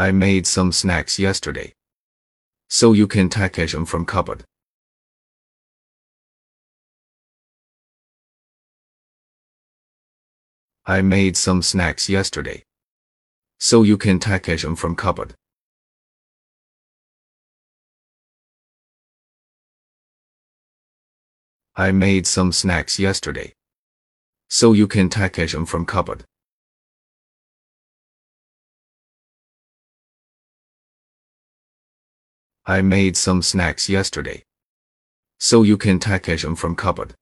I made some snacks yesterday. So you can take them from cupboard. I made some snacks yesterday. So you can take them from cupboard. I made some snacks yesterday. So you can take them from cupboard. I made some snacks yesterday. So you can take them from cupboard.